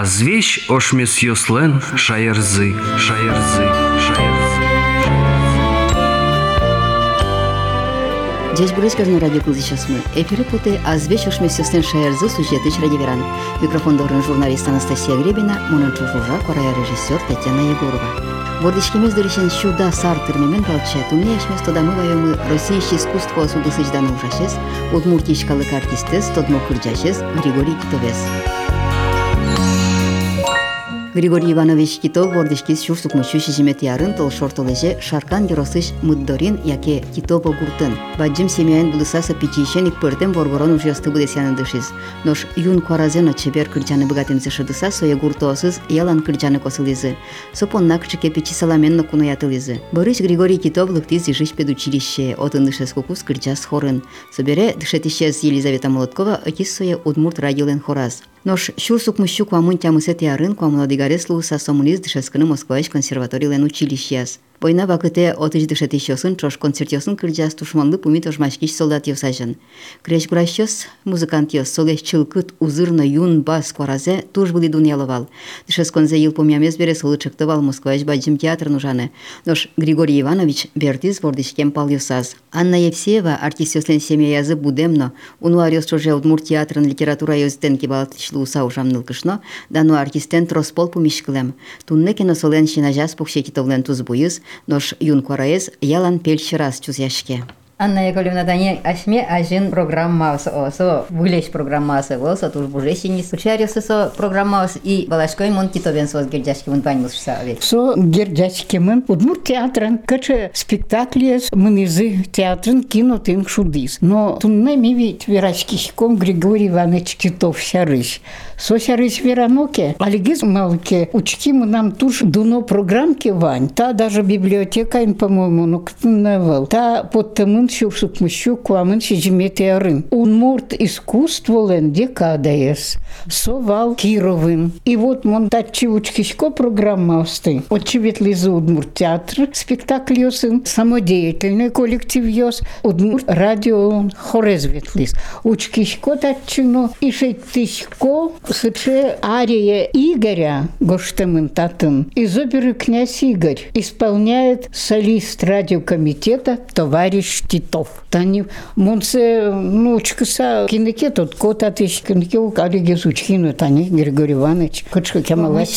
Азвещ ошмес йослен шаярзы, шаярзы, шаярзы. Здесь Брызгарный радио сейчас мы. Эфиры путы азвещ ошмес йослен шаярзы сюжеты радиоверан. Микрофон дорын журналист Анастасия Гребина, монын чужужа, корая режиссер Татьяна Егорова. Бордичкемез дөришен шуда сар тырмемен балче, туне яшмес тодамы вайомы российский искусство судысыждан ужашес, удмуртийшкалык артистес, тодмо кырджашес Григорий Китовес. Григорий Иванович Китов бордишкис шурсук мучу шижимет ярын тол шортолеже шаркан геросыш мыддорин яке Китово гуртын. Баджим семьян будысаса пичишен икпыртен боргорон уже осты будесянын дышиз. Нош юн кваразено чебер кырджаны быгатемзе шыдыса соя гуртоосыз ялан кырджаны косылизы. Сопонна кычыке пичи саламенно кунаятылизы. Борис Григорий Китов лыктиз ижиш педучилище, отын дышес кукус кырджас хорын. Собере дышетищез Елизавета Молоткова, отис соя удмурт радиолен хораз. Noș, šul su kmušću kua muntea musete arân, kua munodigareslu sa somunist și escână moscovești conservatorile nu cilisias. Война вакыте отыч дышатищосын чош концертьосын кырджас тушманлы пуми тошмашкиш солдат йосажын. Креш гуращос музыкант йос солех чылкыт узырно юн бас кваразе туш были дуняловал. Дышес конзе ил помямес бере солы чыктывал Москваеш баджим театр нужаны. Нош Григорий Иванович бертиз вордишкем пал йосаз. Анна Евсеева артист йослен семья язы будемно. Унуариос чоже удмур театрын литература йозтен кибалтычлы уса ушамныл кышно, дану артистен троспол пумишкылем. Тунне кино солен шинажас пухшекитовлен туз буйыз, Нош юн кораез ялан пельчерас чузяшке. Анна Яковлевна Дани ашме ажин программасы осо вылеш программасы болса туж бужешини случариосы со программасы и балашкой мон китовен сос гердяшки мон пань мусса ведь. Со гердяшки мон удмур театран каче спектаклиес мынизы театран кино тын шудис. Но тунне ми ведь верачкишком Григорий Иванович Китов шарыш. Со шарыш вераноке, алигиз малке мы нам туж дуно программки вань. Та даже библиотека, по-моему, ну кто Та под тымын шукшук мущук куамын шижимете арын. Унмурт искусстволен декадаяс. Совал Кировым. И вот мон тачи учкишко программа осты. Очевидно, за Удмурт театр спектакль йосын. Самодеятельный коллектив йос. Удмурт радио хорезветлис. Учкишко тачино. И шейтишко сыче ария Игоря Гоштемын татын. Из оперы «Князь Игорь» исполняет солист радиокомитета товарищ Тит Титов. Тани монсе ну чкса кинеке тот кота тиш кинеке у кали гезучкину тани Григорий Иванович кочка кемалась.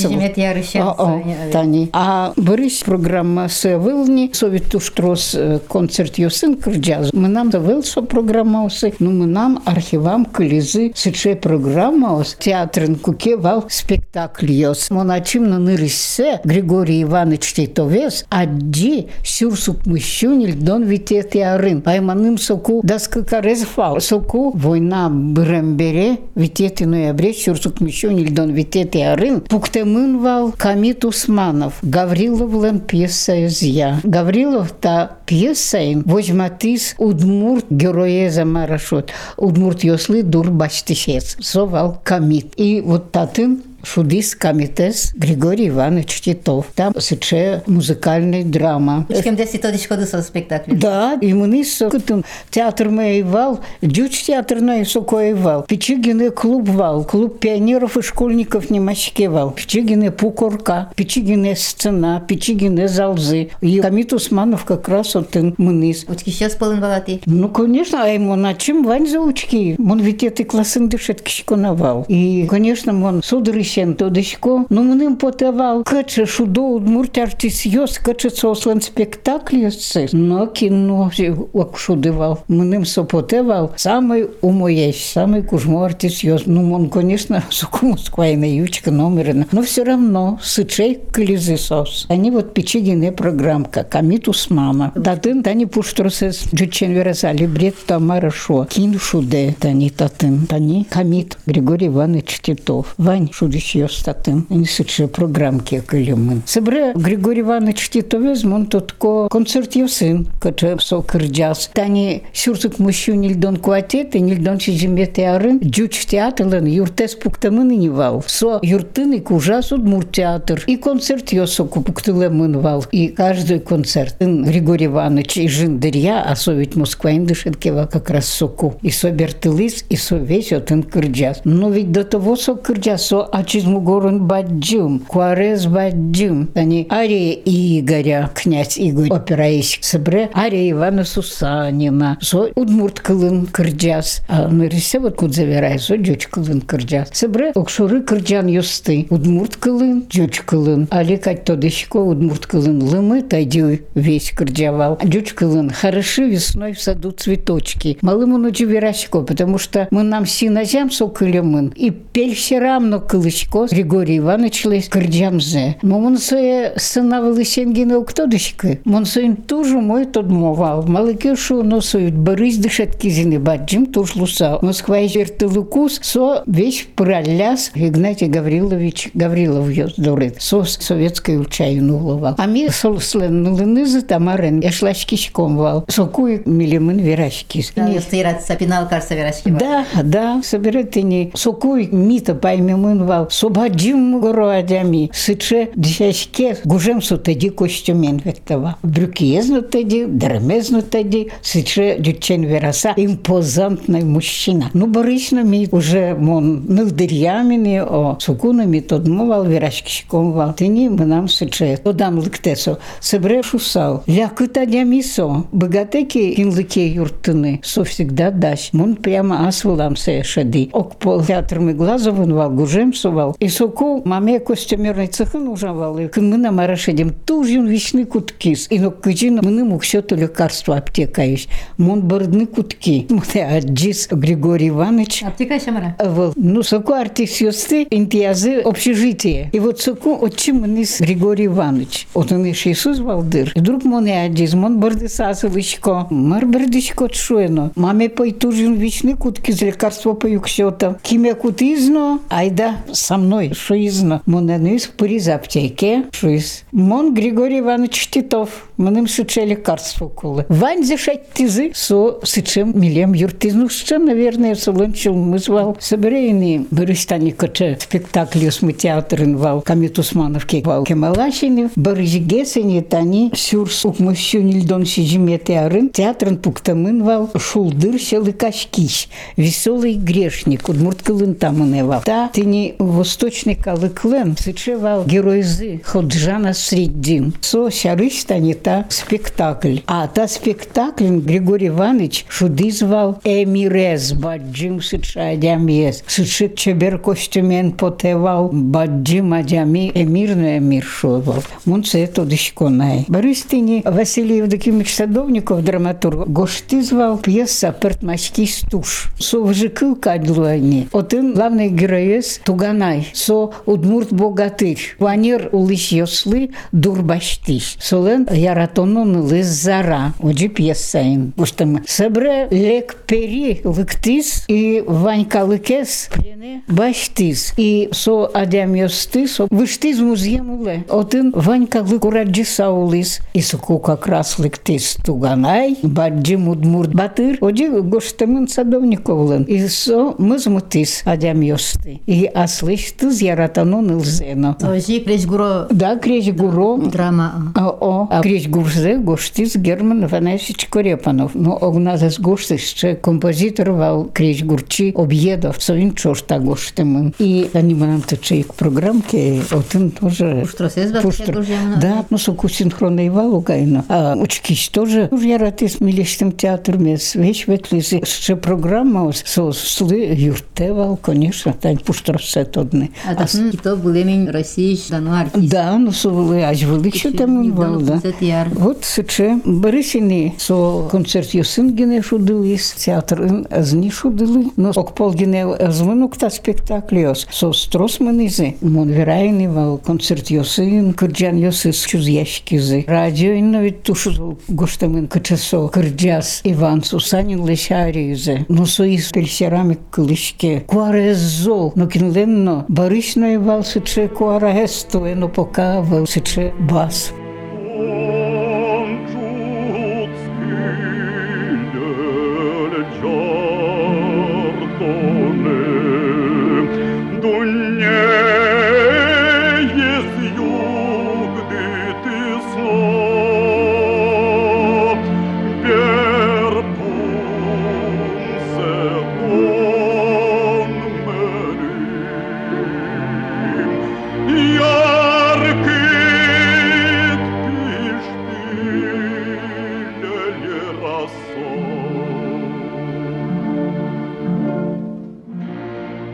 Тани. А Борис программа с вилни совет туштрос концерт юсын кырджаз. Мы нам да вилсо программа усы. Ну мы нам архивам кылизы сыче программа ус театрын куке вал спектакль йос. Моначим на нырыссе Григорий Иванович Титовес адди сюрсук мыщуниль дон витет ярын пайманым соку даскакарез фал. Соку война брембере, витети ноябре, чурсук мещон ильдон витети арын, пуктемын вал Камит Усманов, Гаврилов лен пьеса из. Гаврилов та пьеса им возьматис удмурт героеза марашот. Удмурт йослы дур баштишец. Совал Камит. И вот татын Шудис комитес Григорий Иванович Титов. Там сече музыкальная драма. Чем десять тодич ходу со спектакль? Да, и мы сокутун театр мой вал, дюч театр на сокой вал, Печигины клуб вал, клуб пионеров и школьников Немачке вал, Печигины пукорка, Печигины сцена, Печигины залзы. И Камит Усманов как раз вот мыныс. Учки сейчас полын валаты? Ну, конечно, а ему на чем вань за учки? Он ведь этой классын дышит кишконовал. И, конечно, он сударыш Ищен тодышко, но мним потевал, каче шудо удмурт артист йос, каче сослен спектакль йоси, но кіно ок шудивал. Мним сопотевал, самый умоєш, самый кужмо артист йос. Ну, мон, конечно, суку Москвайна ючка номерна, но все равно сычей клизы сос. Они вот печигине программка, камит Усмана. Датын тани пуштросес, джучен веразали, бред Тамара Шо, кин шуде, тани татын, тани камит Григорий Иванович Титов. Вань шуде статин. Они сыче программки кылымын. Сыбры Григорий Иванович Титовез мон тотко концерт сын, каче со кырджас. Тани сюртук мужчу нильдон куатет, нильдон чижимете арын, джуч театрлен юртес пуктамын не вал. Со юртын и кужас удмур театр. И концерт йосо купуктылемын вал. И каждый концерт. Григорий Иванович и Жиндарья, а со ведь Москва индышеткева как раз соку. И со бертылыс, и со весь отын кырджас. Но ведь до того со кырджас, со а Чизмугорун баджим, Куарез баджим. Они Ария Игоря, князь Игорь, опера есть собре, Ария Ивана Сусанина, со удмурт кылын кырджас. А нариссе вот куд заверай, со джоч кылын кырджас. Собре окшуры кырджан юсты, удмурт кылын, джоч кылын. Али кать тодышко удмурт кылын лымы, тайди весь кырджавал. Джоч кылын, хороши весной в саду цветочки. Малым он верашко, потому что мы нам си на зям сокылемын. И пель все равно кылычко Григорий Иванович лес кырджамзе. Но он своє сына Велисенгіна Октодочки. Мон своїм тужу мой тот мовал. Малике шо носують Борис дишатки зіни баджим туж луса. Москва і вертилукус со весь проляс Игнатий Гаврилович Гаврилов йос дурит. Со советской учаю головал. А ми солслен нулинизы тамарен. Я шлачкичком вал. Сокуй милимын верачкис. Стират сапинал карса верашки. Да, да, собирательні сокуй міта паймемин вал, собаджим гороадями, сиче десячке, гужем су тоді костюмен вектава. Брюкєзно тоді, дремезно тоді, сиче дючен вераса, імпозантний мужчина. Ну, Борично мій уже мон нилдир'яміни, о сукунами тодмувал, вірашкішком вал. Тині ми нам сиче, додам ликтесо, себре шусал. Ляку тадя місо, богатеки кінлике юртини, со всегда дащ. Мон прямо асвалам се шади. Ок пол театрами глазовын вал, гужем сувал. И соку маме костюмерный цехын ужавал. И мы на марашедем тужин вишны куткис. И но кыжин мы мог все то лекарство аптека есть. Мон бордны кутки. Мне аджис Григорий Иванович. Аптека шамара. Вол. Ну, соку артисьосты интиазы общежитие. И вот соку отчим нис Григорий Иванович. Вот он еще Иисус Валдыр. И вдруг мон и аджис, мон борды сасовичко. Мар бордичко чуено. Маме пой тужин вишны кутки лекарство пою ксьота. Кимя кутизно, айда со мной. Шо изно. Моненис поріз аптеки. Шо из. Мон Григорий Иванович Титов. Меним сиче лекарство коли. Вань зашать тизи, со сичем мілем юртизну. Ще, наверное, солончил ми звал. Соберейни Бористані коче спектаклі ми театр інвал. Кам'ят Усмановки вал. Кемалашинів. Борис Гесені тані сюрс укмущу нільдон сижиме театрин. Театрин пуктамин вал. Шулдыр сели кашкищ. Веселый грешник. Удмурт кылын тамыневал. Та тini восточный калыклен сычевал геройзы Ходжана Среддин. Со шарыштани та спектакль. А та спектакль Григорий Иванович шудизвал Эмирез баджим сычадям ес. Сычык чебер костюмен потевал баджим адями эмирну эмир шовал. Мун це то дишконай. Бористині Василий Евдокимович Садовников, драматург, гоштизвал пьеса «Пертмачки стуш». Со вжикыл кадлуани. Один главный героес Туганай. Со удмурт богатырь. Ванер улыш йослы дурбаштиш. Солен яратонун лыз зара. Оджи пьесаин. Уштам себре лек пери лыктис и ванька лыкес плене баштис. И со адям йосты со выштиз музеем уле. Один ванька лыкураджи саулис. И соку как раз лыктис Туганай. Баджи мудмурт батыр. Оджи гоштамын садовниковлен. И со мызмутис адям йосты. И аслыштыз яратанун илзено. Ожи креш гуро Да, креш гуро. драма. А, О, а крізь гурзе гоштиz Герман Ванесич Корепанов. Ну, у нас гоштиz ще композитор вал крізь гурчі об'єдав, со він чош та гоштимен. І вони нам тече програмки, один теж... Пуштросез бабке гужем. Да, ну, соку синхронний вал гайно. А очкісь теж, уж я ратис міліштим театр мес, вещь ветлизи. Ще програма, со сли юртевал, конечно, тань пуштросет одне. А так кито булемин Росіш дану артист. Да, ну, совели, аж величе там вал, да. яр. От сече Борисіні со концерт Йосингіне шудились, театр зні шудили, но окполгіне звонок та спектакліос. Со строс менизи, монвірайні вал концерт Йосин, кирджан Йосис чузяшкізи. Радіо і навіть тушу гоштамен качасо кирджас Іван Сусанін лешарізе. Ну со із пельсярами клишке. Куарезо, ну кінленно, Борисної вал сече куарагесто, ено покавал сече бас.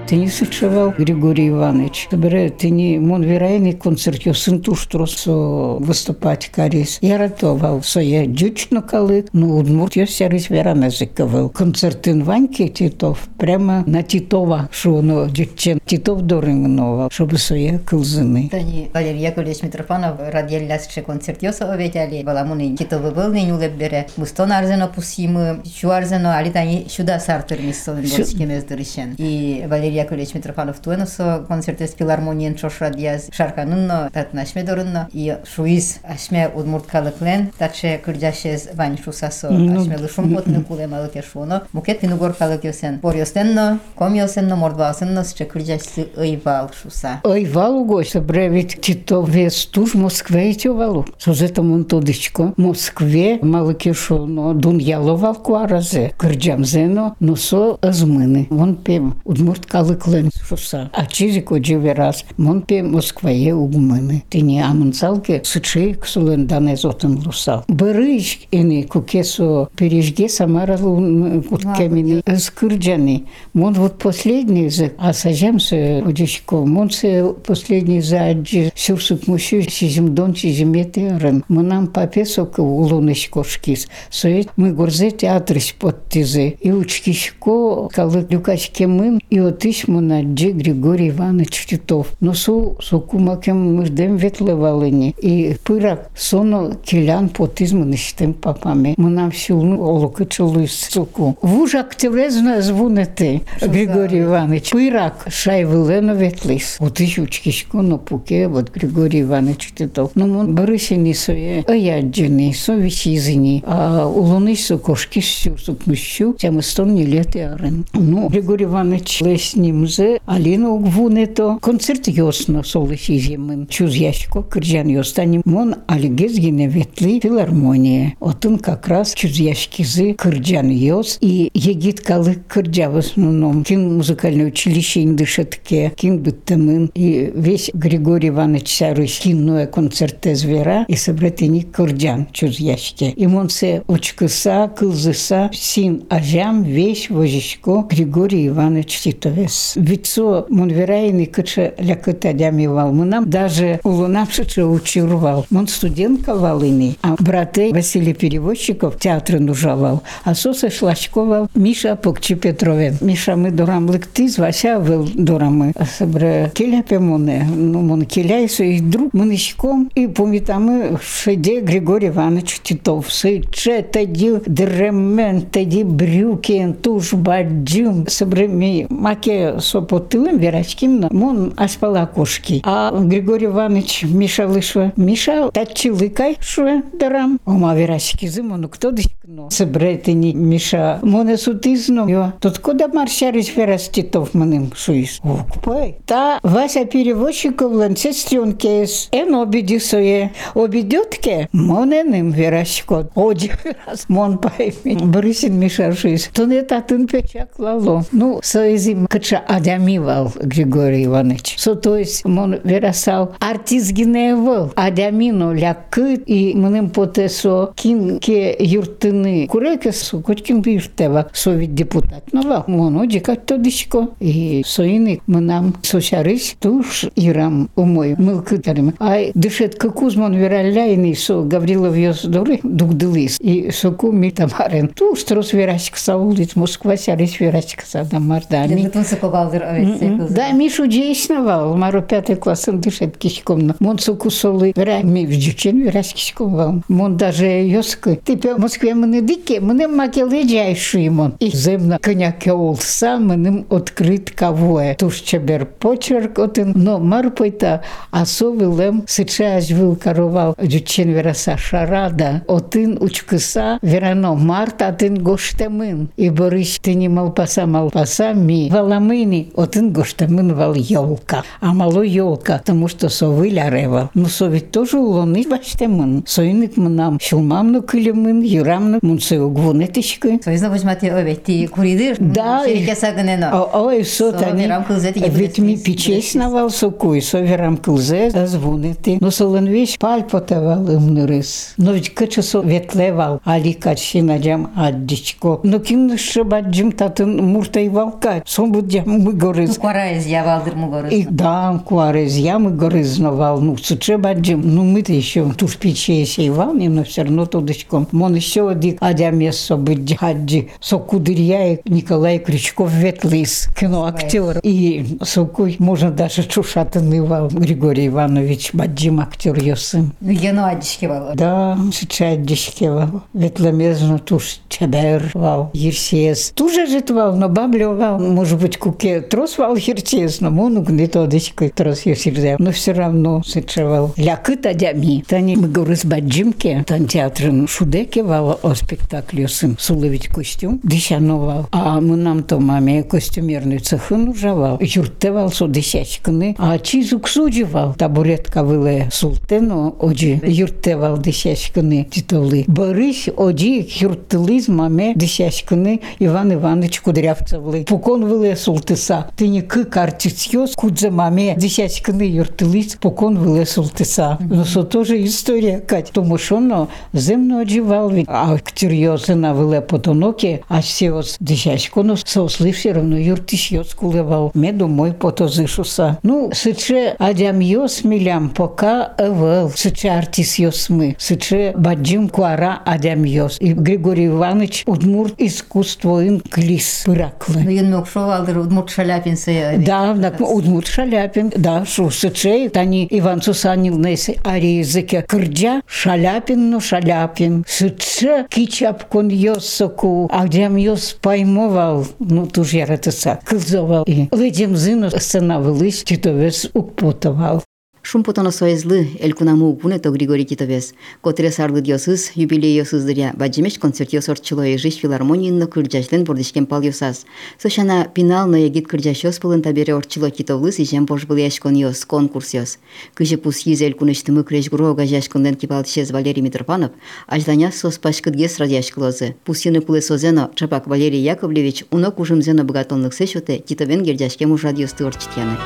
Ты не сычевал, Григорий Иванович. Собирай, ты не мон верайный концерт, я сын туштросо выступать карис. Я ратовал, со я дючно калык, но удмурт я сярис верана зыковал. Концертин Ваньки Титов, прямо на Титова, что оно дючен Титов дорынгновал, чтобы со я кылзыны. Тани Валерий Яковлевич Митрофанов радиолясше концертиоса оветяли, баламуны китовы был не улеп бере. Бустон арзено пусимы, şu арзено, али тани шуда сартыр миссовын болскемездырышен. И Валерий Яковлевич Митрофанов туэносо концертес филармониен чош радиаз шарканынно, татнашме дорынно, и шуиз ашме удмурткалыклен, такше кырджашез вань шусасо, ашме лышум потны кулемалыке шуно, мукет пинугор калыкесен, порьосенно, комьосенно, мордвасенно, сче кырджашсы ыйвал шуса. Ой, валу гость, бревит Титов вес туж Москве и валу. Со зетом он тодичко. Москве, малыки шо, но дун яловал куаразе. Но со азмыны. Он пем, удмурт калыклен шуса. А чизико дживерас, мон пем Москвае угмыны. Ты не амынцалке, сычей ксулен дане зотын лусал. Бырыч ини кукесо пережге самаралу куткемини. Скырджани. Мон вот последний язык, а сажемся удичко. Мон се последний за аджи сюрсук мушу сизим дон сизим етерен. Мынам папесок улуныш кошкис. Соет мы горзе театрыш подтизе. И учкишко калы люкач кемын и отыш мына джи Григорий Иванович Титов. Но су сукумакем мыждем ветлевалыни. И пырак соно келян потизмыныштем папаме. Мынам сюлну олукы чулуис суку. Вужак теврезна звунете Григорий Иванович. Пырак шайвылено ветлис. Вот ищу учкишко но пуке вот Григорий Иванович Титов. Ну мон барышини соє аяджини, со вичизини. А улуниш со кошки сю сукмущу. Тям стон лети арен. Ну Григорий Иванович леснімзе, Аліна угвунето. Концерт йосно солишізємин. Чуз ящко, киржан йостанім. Мон алігезгіне ветли филармония. Отын как раз чуз ящкизы кырджан йос. И егит калы кырджа в основном. Кин музыкальное училище индышетке, кин быттымын. И весь Григорий Иванович Сярыш кинуе концерте звера и собратыни кырджан чуз ящке. И мон се учкыса, кылзыса, син ажам весь вожичко Григорий Иванович Титовес. Вицо мон верайны кыча лякыта дямивал. Мынам даже улунавшича учурвал. Мон студентка валыни, а браты Василий Перевозчиков театр нужавал. А соса шлачковал Миша Покчи Петровен. Миша мы дорам лыктыз, Вася вел дорамы. А собре келяпе моне, ну мон келяйсо и друг мынышком. И помитамы шеде Григорий Иванович Титов. Сыче тади дремен, тади брюкен, туш баджим. Собре ми маке сопотылым верачким, мон аспала кошки. А Григорий Иванович Миша лышва. Миша тачи лыкай шуе дарам. Ома верачки зиму, ну кто дышкно. Собре ты не Миша. Моне сутизно. Йо. Тут куда маршарис верас Титов маним шуис. Укпай. Та Вася перевозчиков ланцестрionкес. Ен обиди своє. Обидютке. Моне ним верачко. Оді раз. Мон пайми. Борисин Миша шуис. То не татын печак лало. Ну, соизим кача адямивал Григорий Иванович. Со то есть мон верасал артист гиневал. Адямино лякыт и мыним потесо кин ке юртыны. Куреке су коткин биртева совет депутат. Ну ва, мон одикат тодичко. И соины мынам сошарыш туш ирам умой мылкытарым. Ай дышет кукуз мон вераляйный со Гаврилов Йосдоры дугдылыс. И соку ми тамарен. Туш трос верачка саулит Москва сярыш верачка садамардами. Летун сокогалдыр оветсе Да, Мишу действовал. Маро пятый класс он дышит кишком. Мон сукусолы. Вера, ми в дючен верась кишком вал. Мон даже йоскы. Ты пе в Москве мене дике, мене макелы джайши мон. И земна коняке олса, менем открыт кавое. Туш чебер почерк отын. Но марпойта, а со вилем сейчас вил каровал дючен вераса шарада. Отын учкыса верано март, атын гоштемын. И Борис, ты не малпаса, малпаса, ми. Валамыни, отын гоштемын вал елка. А мало елка, потому что совы ляревал. Ну, со ведь тоже улоны баштемын. Соиник мынам, шулмамну кылемын, юрамну, мунсы угвунетишкы. Союзно возьмате оветти куридыр. Да, Шерике сагынено. О- Ой, со Со тани. верам кылзети ебудет Ведь ми вес- печеснавал сокуй, со верам кылзе, звонити. Но солен вещь пальпотавал имнырыс. Но ведь кычы со ветлевал, али качи наджам аддичко. Но кин шыбаджим татын муртай валка. Сон буд адя мы горыз Куарайыз явалдыр и мугорыз. да, куарез ямы горызновал, ну, суче баджим, ну, мы-то еще туш пече сейвал, но все равно тудочком. Мон еще один адя место быть хаджи, со Кудырьяев Николай Крючков ветлис, киноактер. И сокуй, можно даже чушатанывал Григорий Иванович, баджим актер йосын. Ну, ено адишке бала. Да, сейчас дешкевал. Ветломезно туш чебер вал, ерсес. Туже житвал, но баблевал. Может быть, куке трос вал ерсес, но мону гнето дешкой трос ерсерзе. Но все равно сычевал. Лякы тадями. Тани мы говорим с баджимке. Тан театрын шудеке вал о спектакле сын. Суловить костюм. Дещановал. А мы нам то маме костюмерный цехын ужавал. Юртевал со десячканы. А чизук судживал. Табуретка выле султену оджи юртевал десячканы титулы. Борис оджи юртылыз маме десячканы Иван Иванович Кудрявцевлы. Пукон выле султыса. Ты не кы картицьёс кудзе маме десячканы юртылыз пукон выле султыса. Но со тоже история, Кать. Тому що но земно одживал. ведь. А актюрьозына выле потоноке, а сеос десячкону сосли все равно юртисьёс кулевал. Ме домой потозышуса. Ну, сыче адям йос милям пока эвел. Сыче артис йос мы. Сыче баджим куара адям йос. И Григорий Иванович удмурт искусство им клис Ну, пыраклы. ен мок шовалдыр Удмурт Шаляпин се. Да, так удмурт Шаляпин, да, шо сыче, тани Иван Сусанил нес ари языке кырджа, Шаляпин, ну Шаляпин. Сыче кичапкон йос соку, адям йос поймовал, ну туж я ратыса, кылзовал. И ледем зыну сцена вылыш, титовес укпотовал. Шумпотоно соезлы элькунаму укпунето Григорий Китовес. Котре сарды диосыз, юбилейосыздыря, баджимеш концертиос орчилое жиш филармонийно кырджашлен бордишкен палйосас. Сошана пинал на егит кырджашос пылын табере орчило китовлыс ижем бош был яшкон йос, конкурсиос. Кыжы пус yiz элькуныштымы крежгуро газяшконден кипалтишез Валерий Митрофанов, ажданя сос пашкыдгес радяшкылозы. Пусины пулы созено Чапак Валерий Яковлевич унок ужымзено богатонлык сешоте китовен гердяшкем уж радиосты орчитяны.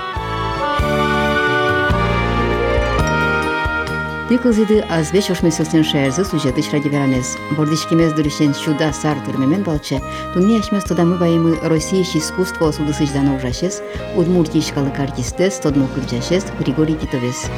Николзиды азбеш ошмесылсын шаярзы сюжеты радиоверанес. Бордишкемез дуришен шуда сар түрмемен балче, туни ашмес тодамы байымы Россия искусство судысыждана ужашес, удмуртийшкалык артистес, тодму кырджашес Григорий Титовес.